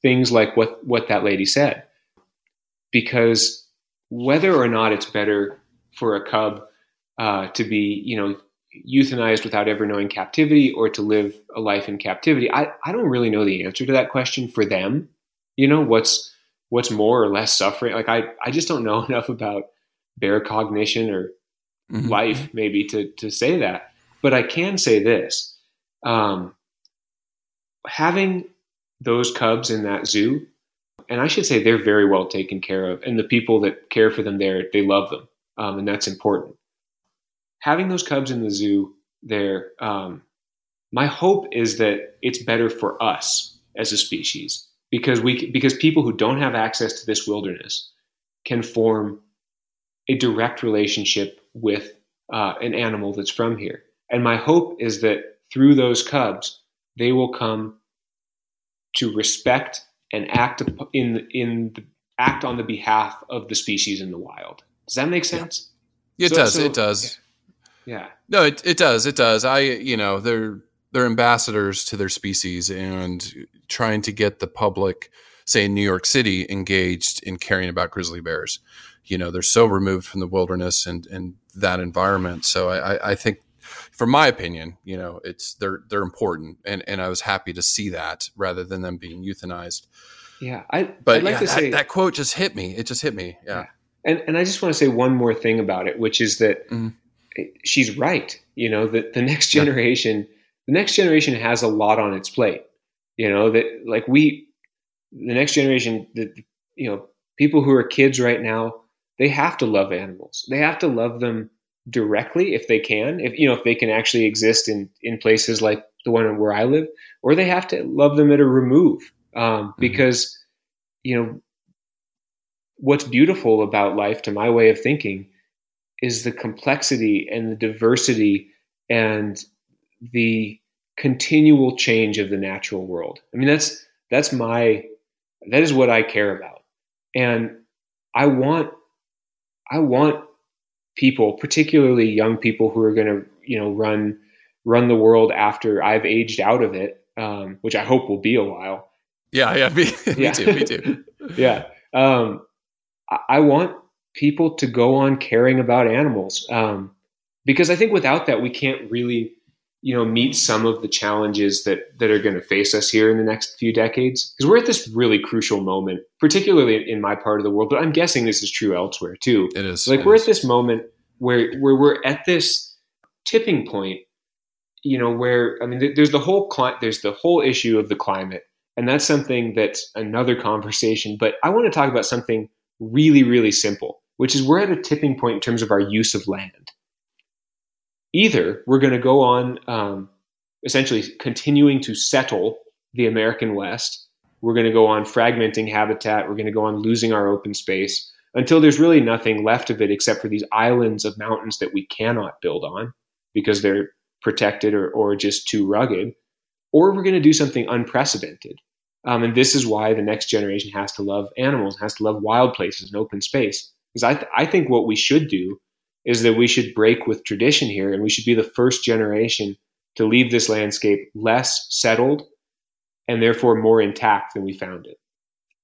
Speaker 3: things like what what that lady said. Because whether or not it's better for a cub uh, to be, you know, euthanized without ever knowing captivity or to live a life in captivity? I, I don't really know the answer to that question for them. You know, what's what's more or less suffering? Like I, I just don't know <laughs> enough about bear cognition or mm-hmm. life maybe to to say that. But I can say this. Um, having those cubs in that zoo, and I should say they're very well taken care of, and the people that care for them there, they love them um, and that's important. Having those cubs in the zoo there, um, my hope is that it's better for us as a species because we because people who don't have access to this wilderness can form a direct relationship with uh, an animal that's from here. And my hope is that through those cubs, they will come to respect and act in in act on the behalf of the species in the wild. Does that make sense?
Speaker 2: Yeah. It so, does. So, it does.
Speaker 3: Yeah. yeah.
Speaker 2: No, it, it does. It does. I, you know, they're, they're ambassadors to their species and trying to get the public, say in New York City, engaged in caring about grizzly bears. You know, they're so removed from the wilderness and, and that environment. So I, I think from my opinion, you know, it's they're they're important, and and I was happy to see that rather than them being euthanized.
Speaker 3: Yeah, I
Speaker 2: But
Speaker 3: I'd like
Speaker 2: yeah,
Speaker 3: to
Speaker 2: that,
Speaker 3: say
Speaker 2: that quote just hit me. It just hit me. Yeah.
Speaker 3: Yeah. And and I just want to say one more thing about it, which is that
Speaker 2: Mhm.
Speaker 3: she's right. You know, that the <laughs> next
Speaker 2: Yeah.
Speaker 3: generation, the next generation has a lot on its plate. You know that like we, the next generation, the you know people who are kids right now, they have to love animals. They have to love them directly if they can. If you know if they can actually exist in in places like the one where I live, or they have to love them at a remove um, because you know what's beautiful about life to my way of thinking is the complexity and the diversity and the continual change of the natural world. I mean that's that's my that is what I care about. And I want I want people, particularly young people who are going to, you know, run run the world after I've aged out of it, um, which I hope will be a while.
Speaker 2: Yeah, yeah, me, <laughs> me
Speaker 3: Yeah.
Speaker 2: too, me too. <laughs>
Speaker 3: yeah. Um, I, want people to go on caring about animals um, because I think without that we can't really, you know, meet some of the challenges that that are going to face us here in the next few decades. Because we're at this really crucial moment, particularly in my part of the world, but I'm guessing this is true elsewhere too.
Speaker 2: It is
Speaker 3: Like
Speaker 2: it
Speaker 3: we're
Speaker 2: is.
Speaker 3: at this moment where where we're at this tipping point, you know, where I mean, there's the whole cli- there's the whole issue of the climate, and that's something that's another conversation. But I want to talk about something really, really simple, which is we're at a tipping point in terms of our use of land. Either we're going to go on um, essentially continuing to settle the American West, we're going to go on fragmenting habitat, we're going to go on losing our open space until there's really nothing left of it except for these islands of mountains that we cannot build on because they're protected or, or just too rugged, or we're going to do something unprecedented. Um, and this is why the next generation has to love animals, has to love wild places and open space. Because I, th- I think what we should do is that we should break with tradition here and we should be the first generation to leave this landscape less settled and therefore more intact than we found it.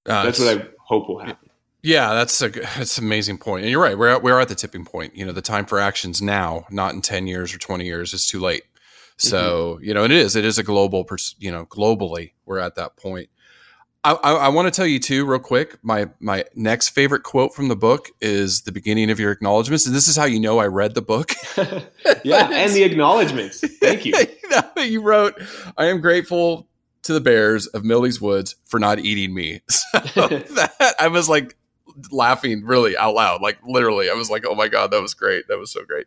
Speaker 2: Uh,
Speaker 3: That's what I hope will happen.
Speaker 2: Yeah, that's a that's an amazing point, and you're right. We're at, we're at the tipping point. You know, the time for actions now, not in ten years or twenty years. It's too late. So mm-hmm. you know, it is. It is a global. Pers- you know, globally, we're at that point. I, I, I want to tell you too, real quick. My my next favorite quote from the book is the beginning of your acknowledgments, and this is how you know I read the book. <laughs>
Speaker 3: yeah, <laughs> and the acknowledgments. Thank you. <laughs>
Speaker 2: you, you wrote, "I am grateful to the bears of Millie's Woods for not eating me." So that I was like laughing really out loud, like literally. I was like, "Oh my god, that was great! That was so great."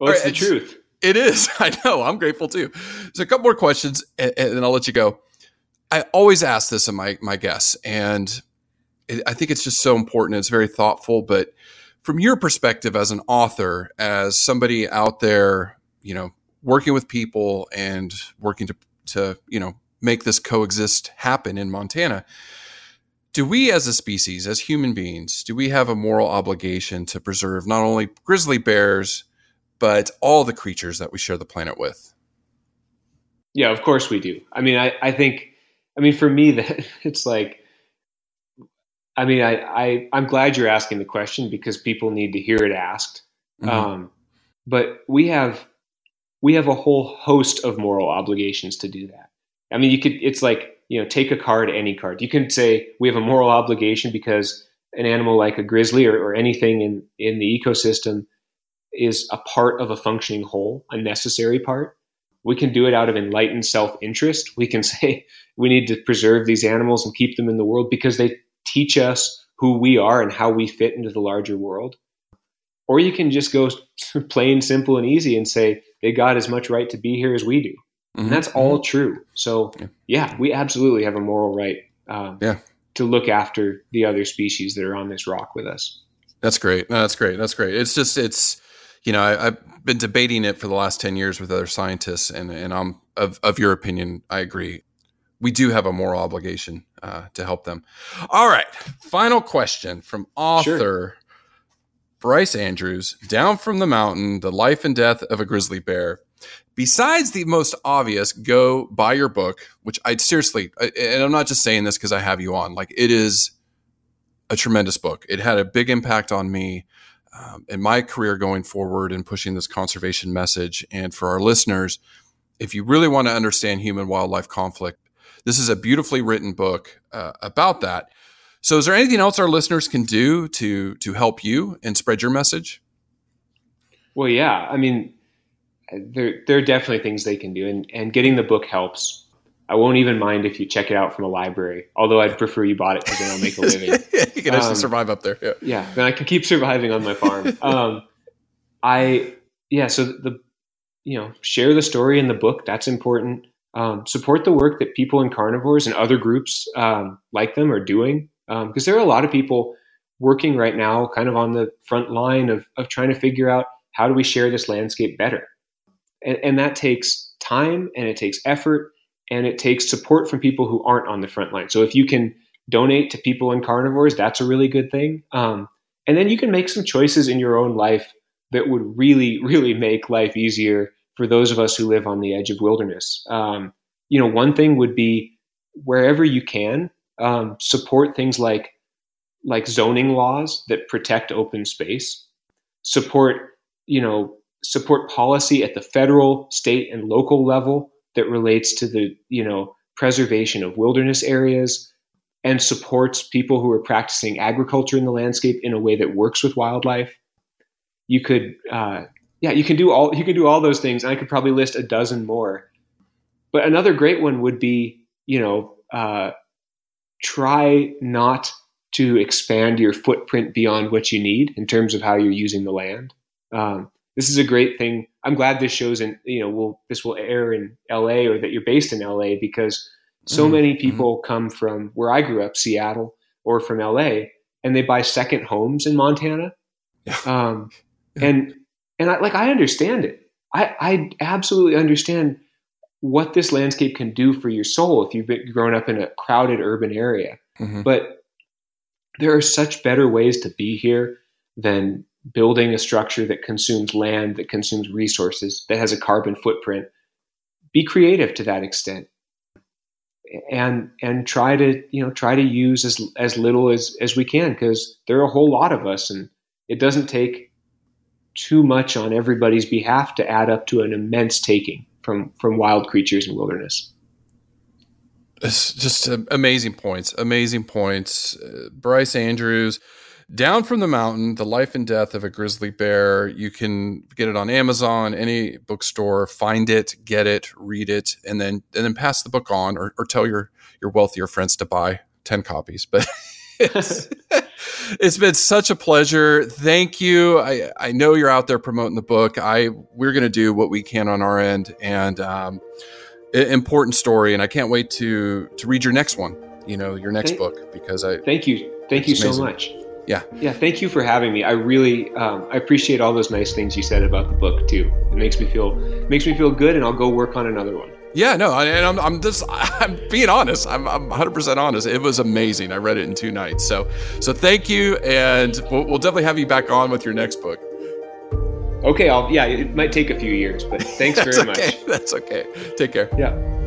Speaker 3: Well, it's
Speaker 2: All
Speaker 3: the
Speaker 2: right,
Speaker 3: truth.
Speaker 2: It is. <laughs> I know. I'm grateful too. So a couple more questions, and, and then I'll let you go. I always ask this in my my guests, and it, I think it's just so important. It's very thoughtful. But from your perspective as an author, as somebody out there, you know, working with people and working to to you know make this coexist happen in Montana. Do we, as a species, as human beings, do we have a moral obligation to preserve not only grizzly bears, but all the creatures that we share the planet with.
Speaker 3: Yeah, of course we do. I mean, I, I think, I mean, for me, <laughs> that it's like, I mean, I, I, I'm glad you're asking the question because people need to hear it asked.
Speaker 2: Mhm.
Speaker 3: Um, but we have, we have a whole host of moral obligations to do that. I mean, you could, it's like, you know, take a card, any card. You can say we have a moral obligation because an animal like a grizzly or, or anything in, in the ecosystem is a part of a functioning whole, a necessary part. We can do it out of enlightened self interest. We can <laughs> say we need to preserve these animals and keep them in the world because they teach us who we are and how we fit into the larger world. Or you can just go <laughs> plain, simple, and easy and say they got as much right to be here as we do.
Speaker 2: Mhm.
Speaker 3: And that's all true. So,
Speaker 2: Yeah.
Speaker 3: yeah, we absolutely have a moral right um,
Speaker 2: Yeah.
Speaker 3: to look after the other species that are on this rock with us.
Speaker 2: That's great. No, that's great. That's great. It's just it's you know I, I've been debating it for the last ten years with other scientists, and and I'm of of your opinion. I agree. We do have a moral obligation uh, to help them. All right. Final question from author Bryce Andrews. Down from the mountain: The life and death of a grizzly bear. Besides the most obvious, go buy your book, which I seriously, and I'm not just saying this because I have you on. Like it is a tremendous book. It had a big impact on me. Um, in my career going forward and pushing this conservation message. And for our listeners, if you really want to understand human wildlife conflict, this is a beautifully written book uh, about that. So, is there anything else our listeners can do to to help you and spread your message?
Speaker 3: Well, yeah. I mean, there there are definitely things they can do, and and getting the book helps. I won't even mind if you check it out from a library. Although I'd prefer you bought it because then I'll make a living. <laughs>
Speaker 2: you can actually um, survive up there. Yeah.
Speaker 3: yeah, then I can keep surviving on my farm. <laughs> um, I yeah. So the you know share the story in the book. That's important. Um, support the work that People and Carnivores and other groups um, like them are doing because um, there are a lot of people working right now, kind of on the front line of of trying to figure out how do we share this landscape better, and, and that takes time and it takes effort and it takes support from people who aren't on the front line. So if you can donate to People and Carnivores, that's a really good thing. Um, and then you can make some choices in your own life that would really, <laughs> really make life easier for those of us who live on the edge of wilderness. Um, you know, one thing would be wherever you can um, support things like like zoning laws that protect open space, support you know support policy at the federal, state, and local level that relates to the you know preservation of wilderness areas and supports people who are practicing agriculture in the landscape in a way that works with wildlife. You could, uh, yeah, you can do all you can do all those things. And I could probably list a dozen more. But another great one would be, you know, uh, try not to expand your footprint beyond what you need in terms of how you're using the land. Um, this is a great thing. I'm glad this shows and you know will this will air in L.A. or that you're based in L.A. because so mm-hmm. many mm-hmm. people mm-hmm. come from where I grew up, Seattle, or from L.A. and they buy second homes in Montana. Um, <laughs> yeah. And and I, like I understand it. I I absolutely understand what this landscape can do for your soul if you've been grown up in a crowded urban area. Mm-hmm. But there are such better ways to be here than building a structure that consumes land, that consumes resources, that has a carbon footprint, be creative to that extent. And and try to you know try to use as as little as as we can because there are a whole lot of us and it doesn't take too much on everybody's behalf to add up to an immense taking from from wild creatures and wilderness.
Speaker 2: It's just amazing points, amazing points. Uh, Bryce Andrews, down from the Mountain, The Life and Death of a Grizzly Bear. You can get it on Amazon, any bookstore, find it, get it, read it, and then and then pass the book on or, or tell your your wealthier friends to buy 10 copies. But <laughs> it's, <laughs> it's been such a pleasure. Thank you. I, I know you're out there promoting the book. I we're going to do what we can on our end and um, important story and I can't wait to to read your next one, you know, your next thank, book because I
Speaker 3: Thank you. Thank you so much
Speaker 2: yeah.
Speaker 3: Yeah thank you for having me. I really um, i appreciate all those nice things you said about the book too. It makes me feel makes me feel good and i'll go work on another one.
Speaker 2: Yeah no and i'm, I'm just <laughs> i'm being honest. I'm, I'm 100% honest. It was amazing. I read it in two nights. So so thank you and we'll, we'll definitely have you back on with your next book.
Speaker 3: Okay i'll yeah it might take a few years but thanks <laughs> very
Speaker 2: okay.
Speaker 3: much
Speaker 2: that's okay. Take care.
Speaker 3: Yeah